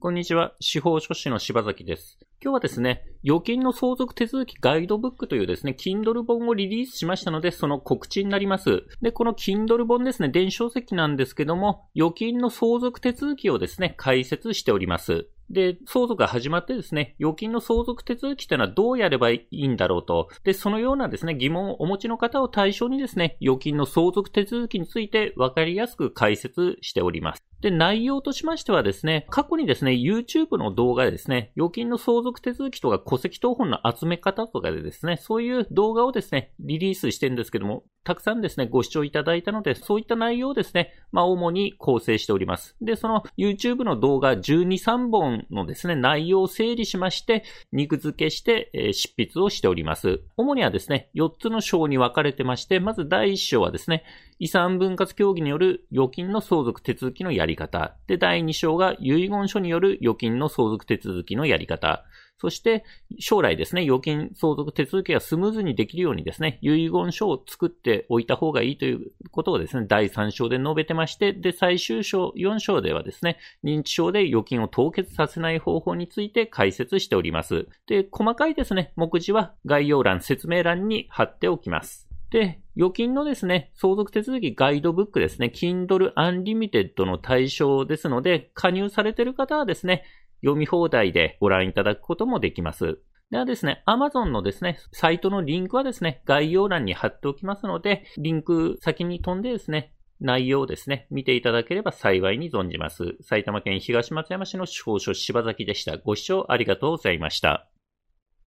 こんにちは。司法書士の柴崎です。今日はですね、預金の相続手続きガイドブックというですね、Kindle 本をリリースしましたので、その告知になります。で、この Kindle 本ですね、電子書籍なんですけども、預金の相続手続きをですね、解説しております。で、相続が始まってですね、預金の相続手続きというのはどうやればいいんだろうと。で、そのようなですね、疑問をお持ちの方を対象にですね、預金の相続手続きについて分かりやすく解説しております。で、内容としましてはですね、過去にですね、YouTube の動画でですね、預金の相続手続きとか戸籍謄本の集め方とかでですね、そういう動画をですね、リリースしてるんですけども、たくさんですね、ご視聴いただいたので、そういった内容をですね、まあ、主に構成しております。で、その YouTube の動画12、3本のですね、内容を整理しまして、肉付けして、えー、執筆をしております。主にはですね、4つの章に分かれてまして、まず第1章はですね、遺産分割協議による預金の相続手続きのやりり方。で、第2章が遺言書による預金の相続手続きのやり方。そして、将来ですね、預金相続手続きがスムーズにできるようにですね、遺言書を作っておいた方がいいということをですね、第3章で述べてまして、で、最終章、4章ではですね、認知症で預金を凍結させない方法について解説しております。で、細かいですね、目次は概要欄、説明欄に貼っておきます。で、預金のですね、相続手続きガイドブックですね、Kindle Unlimited の対象ですので、加入されている方はですね、読み放題でご覧いただくこともできます。ではですね、Amazon のですね、サイトのリンクはですね、概要欄に貼っておきますので、リンク先に飛んでですね、内容をですね、見ていただければ幸いに存じます。埼玉県東松山市の司法書柴崎でした。ご視聴ありがとうございました。